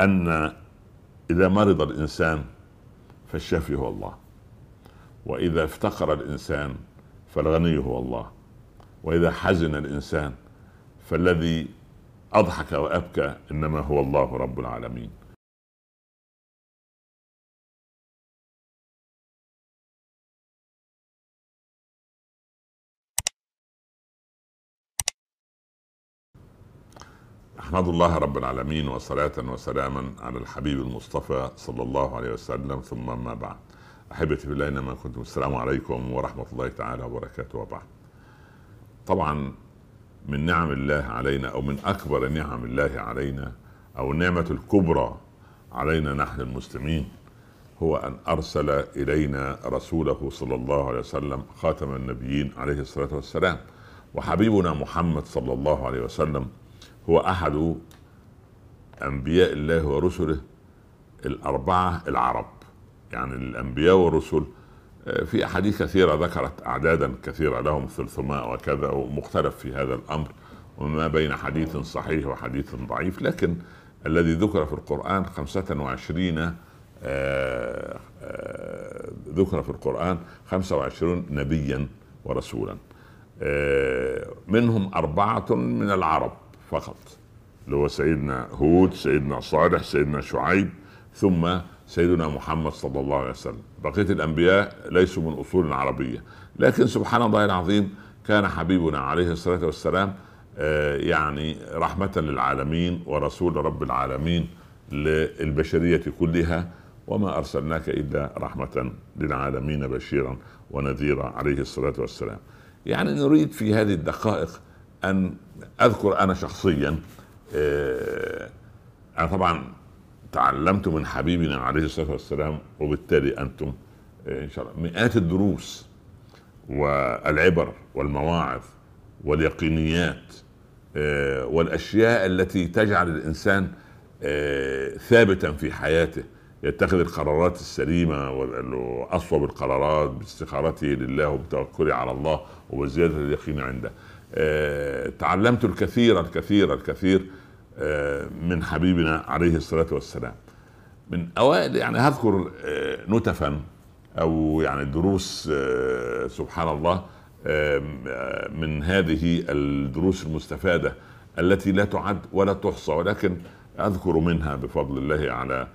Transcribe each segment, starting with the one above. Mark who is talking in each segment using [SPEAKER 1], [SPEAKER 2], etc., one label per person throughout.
[SPEAKER 1] أن إذا مرض الإنسان فالشافي هو الله. وإذا افتقر الإنسان فالغني هو الله. وإذا حزن الإنسان فالذي أضحك وأبكى إنما هو الله رب العالمين. احمد الله رب العالمين وصلاة وسلاما على الحبيب المصطفى صلى الله عليه وسلم ثم ما بعد. أحبتي بالله إنما كنتم السلام عليكم ورحمة الله تعالى وبركاته. وبعد. طبعا من نعم الله علينا أو من أكبر نعم الله علينا أو النعمة الكبرى علينا نحن المسلمين هو أن أرسل إلينا رسوله صلى الله عليه وسلم خاتم النبيين عليه الصلاة والسلام. وحبيبنا محمد صلى الله عليه وسلم هو أحد أنبياء الله ورسله الأربعة العرب. يعني الأنبياء والرسل آه، في أحاديث كثيرة ذكرت أعدادا كثيرة لهم 300 وكذا ومختلف في هذا الأمر وما بين حديث صحيح وحديث ضعيف. لكن الذي ذكر في القرآن 25 آه، آه، ذكر في القرآن 25 نبيا ورسولا. منهم أربعة من العرب. فقط اللي هو سيدنا هود سيدنا صالح سيدنا شعيب ثم سيدنا محمد صلى الله عليه وسلم. بقية الأنبياء ليسوا من أصول عربية. لكن سبحان الله العظيم كان حبيبنا عليه الصلاة والسلام آه، يعني رحمة للعالمين ورسول رب العالمين للبشرية كلها وما أرسلناك إلا رحمة للعالمين بشيرا ونذيرا عليه الصلاة والسلام. يعني نريد في هذه الدقائق أن أذكر أنا شخصيا آه، أنا طبعا تعلمت من حبيبنا عليه الصلاة والسلام وبالتالي أنتم آه، إن شاء الله مئات الدروس والعبر والمواعظ واليقينيات آه، والأشياء التي تجعل الإنسان ثابتا في حياته يتخذ القرارات السليمة وأصوب القرارات باستخارته لله وبتوكله على الله وبزيادة اليقين عنده. تعلمت الكثير الكثير الكثير آه، من حبيبنا عليه الصلاة والسلام. من أوائل يعني هذكر آه، نتفا أو يعني دروس سبحان الله من هذه الدروس المستفادة التي لا تعد ولا تحصى. ولكن أذكر منها بفضل الله على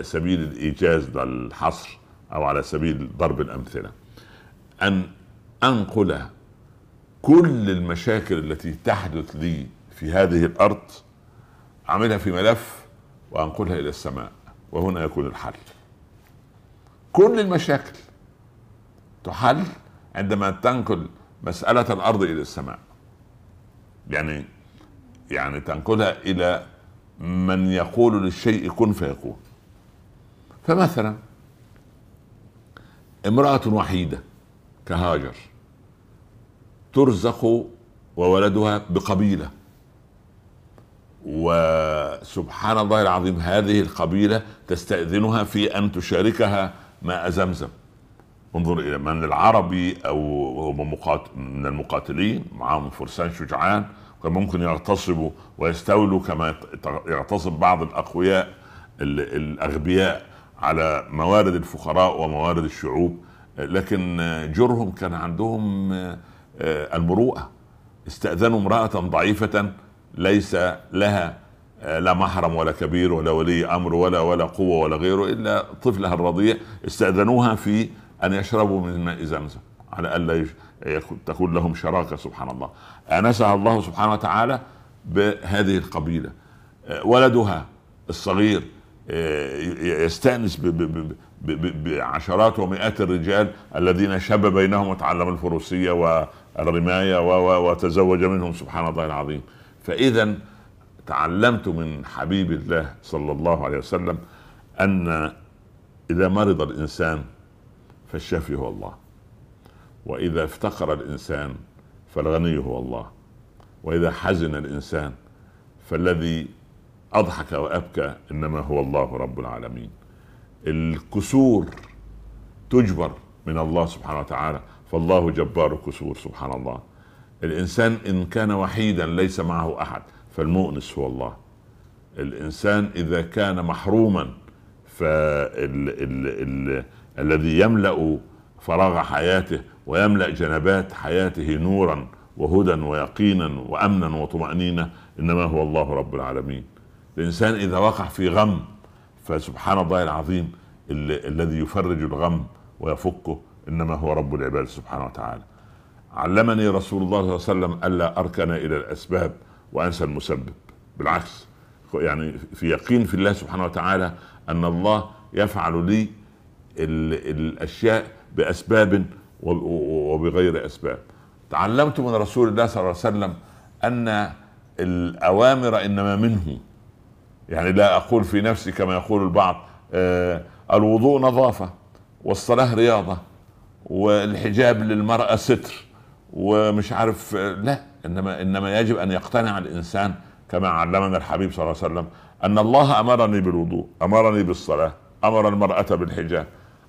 [SPEAKER 1] سبيل الإيجاز للحصر أو على سبيل ضرب الأمثلة. أن أنقل كل المشاكل التي تحدث لي في هذه الأرض أعملها في ملف وأنقلها إلى السماء وهنا يكون الحل. كل المشاكل تحل عندما تنقل مسألة الأرض إلى السماء. يعني يعني تنقلها إلى من يقول للشيء كن فيكون. فمثلا امرأة وحيدة كهاجر ترزق وولدها بقبيلة. وسبحان الله العظيم هذه القبيلة تستأذنها في أن تشاركها ماء زمزم. انظر إلى من العربي أو من المقاتلين معهم فرسان شجعان كان ممكن يغتصبوا ويستولوا كما يغتصب بعض الأقوياء الأغبياء على موارد الفقراء وموارد الشعوب. لكن جرهم كان عندهم المروءة. استأذنوا امرأة ضعيفة ليس لها آه، لا محرم ولا كبير ولا ولي أمر ولا ولا قوة ولا غيره إلا طفلها الرضيع. استأذنوها في أن يشربوا من ماء زمزم على الا تكون لهم شراكة سبحان الله. أنسها الله سبحانه وتعالى بهذه القبيلة. آه، ولدها الصغير يستأنس بعشرات ومئات الرجال الذين شب بينهم وتعلم الفروسية الرماية وتزوج منهم. سبحان الله العظيم. فإذا تعلمت من حبيب الله صلى الله عليه وسلم أن إذا مرض الإنسان فالشافي هو الله وإذا افتقر الإنسان فالغني هو الله وإذا حزن الإنسان فالذي أضحك وأبكى إنما هو الله رب العالمين. الكسور تجبر من الله سبحانه وتعالى فالله جبار كسور سبحان الله. الإنسان إن كان وحيدا ليس معه أحد فالمؤنس هو الله. الإنسان إذا كان محروما فالذي يملأ فراغ حياته ويملأ جنبات حياته نورا وهدى ويقينا وامنا وطمأنينة إنما هو الله رب العالمين. الإنسان إذا وقع في غم فسبحان الله العظيم الذي يفرج الغم ويفكه إنما هو رب العباد سبحانه وتعالى. علمني رسول الله صلى الله عليه وسلم ألا أركن إلى الأسباب وأنسى المسبب. بالعكس يعني في يقين في الله سبحانه وتعالى أن الله يفعل لي الأشياء بأسباب وبغير أسباب. تعلمت من رسول الله صلى الله عليه وسلم أن الأوامر إنما منه. يعني لا أقول في نفسي كما يقول البعض آه الوضوء نظافة والصلاة رياضة. والحجاب للمرأة ستر ومش عارف لا إنما إنما يجب أن يقتنع الإنسان كما علمنا الحبيب صلى الله عليه وسلم أن الله أمرني بالوضوء أمرني بالصلاة أمر المرأة بالحجاب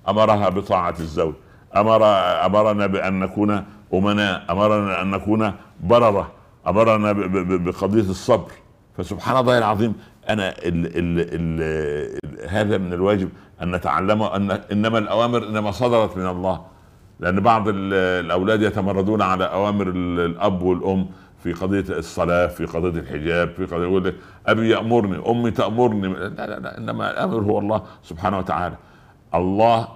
[SPEAKER 1] أمرها بطاعة الزوج أمر أمرنا بأن نكون أمناء أمرنا أن نكون بررة أمرنا بقضية الصبر. فسبحان الله العظيم أنا ال ال ال هذا من الواجب أن نتعلم أن إنما الأوامر إنما صدرت من الله. لأن بعض الأولاد يتمردون على أوامر الأب والأم في قضية الصلاة في قضية الحجاب في قضية يقول لك أبي يأمرني أمي تأمرني. لا لا لا إنما الأمر هو الله سبحانه وتعالى. الله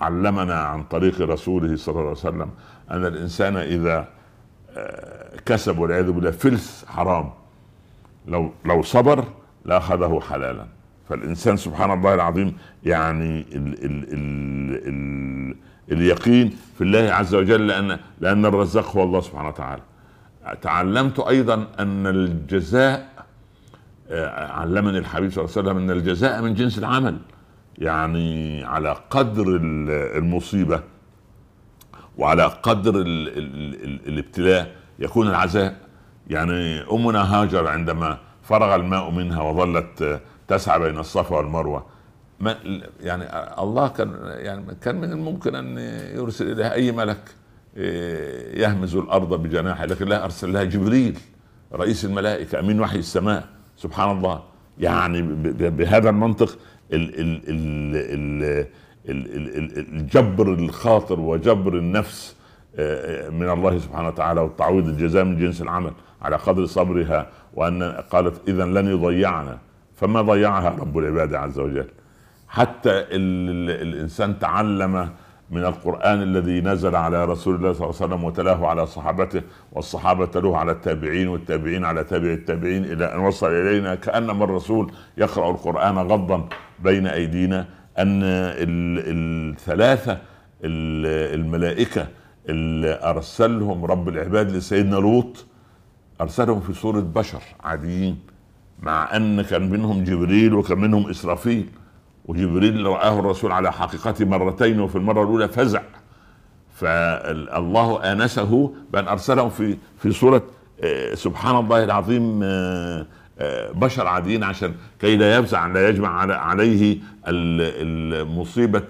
[SPEAKER 1] علمنا عن طريق رسوله صلى الله عليه وسلم أن الإنسان إذا آه، كسب والعياذ بالله فلس حرام. لو لو صبر لأخذه حلالا. فالإنسان سبحان الله العظيم يعني ال ال ال ال اليقين في الله عز وجل لأن لأن الرزاق هو الله سبحانه وتعالى. تعلمت أيضا أن الجزاء آه، علمني الحبيب صلى الله عليه وسلم أن الجزاء من جنس العمل يعني على قدر المصيبة وعلى قدر ال ال ال الابتلاء يكون العزاء. يعني أمنا هاجر عندما فرغ الماء منها وظلت تسعى بين الصفا والمروة. ما يعني الله كان يعني كان من الممكن أن يرسل اليها أي ملك إيه، يهمز الأرض بجناحه لكن لا أرسل لها جبريل رئيس الملائكة أمين وحي السماء. سبحان الله. يعني بهذا المنطق ال ال ال ال الجبر الخاطر وجبر النفس آه، من الله سبحانه وتعالى والتعويض الجزاء من جنس العمل على قدر صبرها وأن قالت اذا لن يضيعنا. فما ضيعها؟ رب العباد عز وجل. حتى الإنسان تعلم من القرآن الذي نزل على رسول الله صلى الله عليه وسلم وتلاه على صحابته والصحابة تلوه على التابعين والتابعين على تابع التابعين إلى أن وصل إلينا كأنما الرسول يقرأ القرآن غضا بين أيدينا أن الثلاثة الملائكة اللي أرسلهم رب العباد لسيدنا لوط أرسلهم في صورة بشر عاديين مع أن كان منهم جبريل وكان منهم إسرافيل. وجبريل رآه الرسول على حقيقته مرتين وفي المرة الأولى فزع. فالله آنسه بأن أرسله في في صورة آه، سبحان الله العظيم آه، آه، بشر عاديين عشان كي لا يفزع لا يجمع عليه المصيبة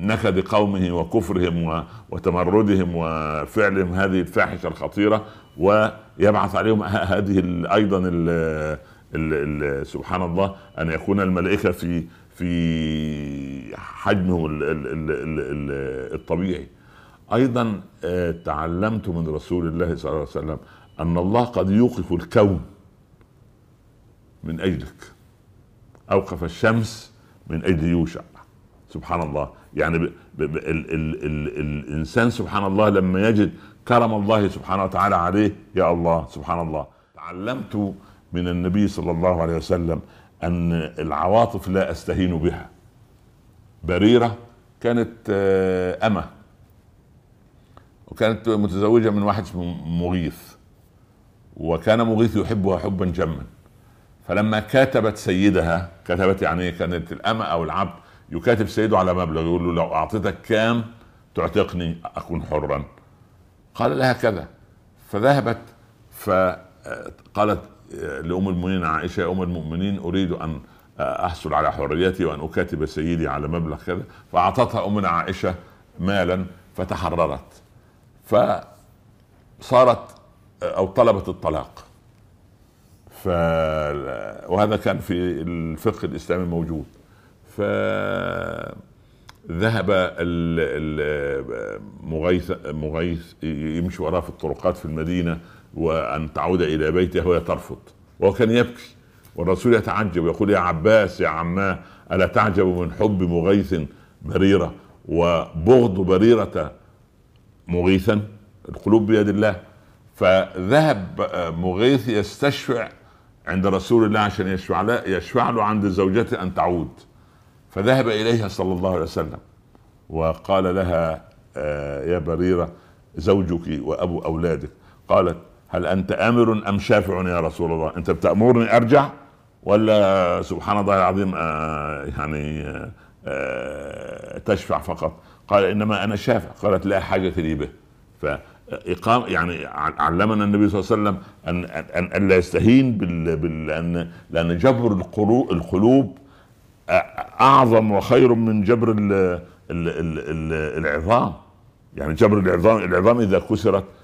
[SPEAKER 1] نكد قومه وكفرهم وتمردهم وفعلهم هذه الفاحشة الخطيرة ويبعث عليهم هذه أيضا ال سبحان الله أن يكون الملائكة في في حجمه الطبيعي. أيضا آه، تعلمت من رسول الله صلى الله عليه وسلم أن الله قد يوقف الكون من أجلك. أوقف الشمس من أجل يوشع. سبحان الله يعني ب ب ب ال ال ال الإنسان سبحان الله لما يجد كرم الله سبحانه وتعالى عليه. يا الله سبحان الله تعلمت من النبي صلى الله عليه وسلم أن العواطف لا أستهين بها. بريرة كانت آه، أمة وكانت متزوجة من واحد اسمه مغيث وكان مغيث يحبها حبا جما. فلما كاتبت سيدها كتبت يعني كانت الأمة أو العبد يكاتب سيده على مبلغ يقول له لو أعطيتك كام تعتقني أكون حرا. قال لها كذا. فذهبت فقالت لأم المؤمنين عائشة يا أم المؤمنين أريد أن أحصل على حريتي وأن أكاتب سيدي على مبلغ كذا. فأعطتها امنا عائشة مالا فتحررت. فصارت أو طلبت الطلاق. ف وهذا كان في الفقه الإسلامي موجود. ف ذهب مغيث مغيث يمشي وراه في الطرقات في المدينة. وأن تعود إلى بيته وهي ترفض. وهو كان يبكي. والرسول يتعجب ويقول يا عباس يا عماه ألا تعجب من حب مغيث بريرة وبغض بريرة مغيثا؟ القلوب بيد الله. فذهب مغيث يستشفع عند رسول الله عشان يشفع له يشفع له عند زوجته أن تعود. فذهب إليها صلى الله عليه وسلم وقال لها آه، يا بريرة زوجك وأبو أولادك. قالت هل أنت أمر أم شافع يا رسول الله؟ أنت بتأمرني أرجع ولا سبحان الله العظيم آه يعني آه تشفع فقط؟ قال إنما أنا شافع. قالت لا حاجة لي به. فإقام يعني علمنا النبي صلى الله عليه وسلم أن أن, أن لا يستهين بال, بال لأن لأن جبر القلوب أعظم وخير من جبر ال ال ال ال العظام. يعني جبر العظام العظام إذا كسرت آه،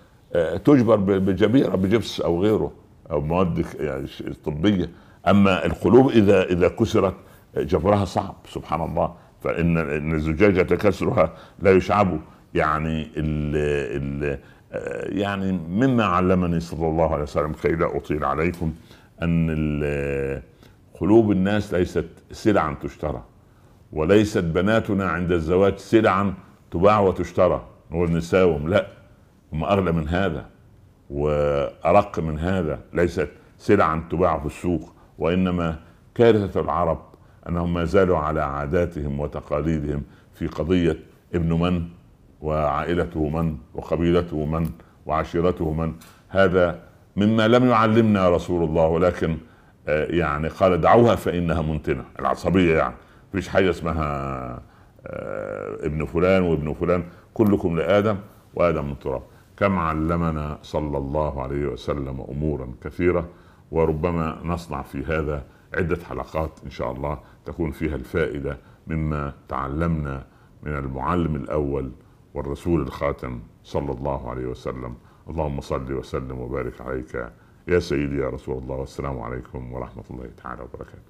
[SPEAKER 1] تجبر بجبيره بجبس أو غيره أو مواد يعني طبية. أما القلوب إذا إذا كسرت جبرها صعب سبحان الله. فإن إن الزجاجه كسرها لا يشعب. يعني ال ال يعني مما علمني صلى الله عليه وسلم كي لا أطيل عليكم أن قلوب الناس ليست سلعا تشترى وليست بناتنا عند الزواج سلعا تباع وتشترى. نقول نساوم لا. هم أغلى من هذا وأرق من هذا ليست سلعا تباع في السوق وإنما كارثة العرب أنهم ما زالوا على عاداتهم وتقاليدهم في قضية ابن من وعائلته من وقبيلته من وعشيرته من. هذا مما لم يعلمنا رسول الله ولكن آه، يعني قال دعوها فإنها منتنة العصبية يعني. مفيش حاجة اسمها آه، ابن فلان وابن فلان كلكم لآدم وآدم من تراب. كم علمنا صلى الله عليه وسلم أمورا كثيرة وربما نصنع في هذا عدة حلقات إن شاء الله تكون فيها الفائدة مما تعلمنا من المعلم الأول والرسول الخاتم صلى الله عليه وسلم. اللهم صل وسلم وبارك عليك يا سيدي يا رسول الله. والسلام عليكم ورحمة الله تعالى وبركاته.